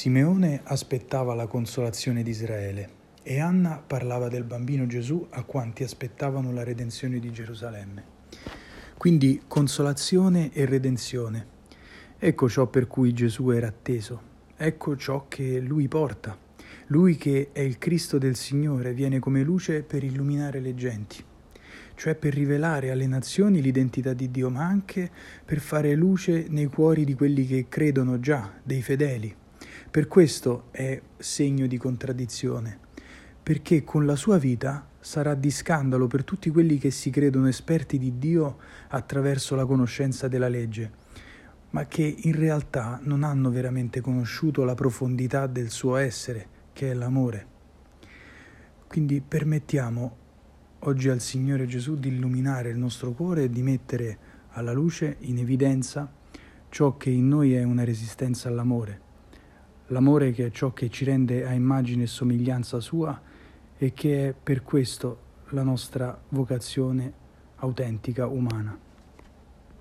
Simeone aspettava la consolazione di Israele e Anna parlava del bambino Gesù a quanti aspettavano la redenzione di Gerusalemme. Quindi consolazione e redenzione. Ecco ciò per cui Gesù era atteso, ecco ciò che lui porta. Lui che è il Cristo del Signore viene come luce per illuminare le genti, cioè per rivelare alle nazioni l'identità di Dio, ma anche per fare luce nei cuori di quelli che credono già, dei fedeli. Per questo è segno di contraddizione, perché con la sua vita sarà di scandalo per tutti quelli che si credono esperti di Dio attraverso la conoscenza della legge, ma che in realtà non hanno veramente conosciuto la profondità del suo essere, che è l'amore. Quindi permettiamo oggi al Signore Gesù di illuminare il nostro cuore e di mettere alla luce, in evidenza, ciò che in noi è una resistenza all'amore l'amore che è ciò che ci rende a immagine e somiglianza sua e che è per questo la nostra vocazione autentica umana.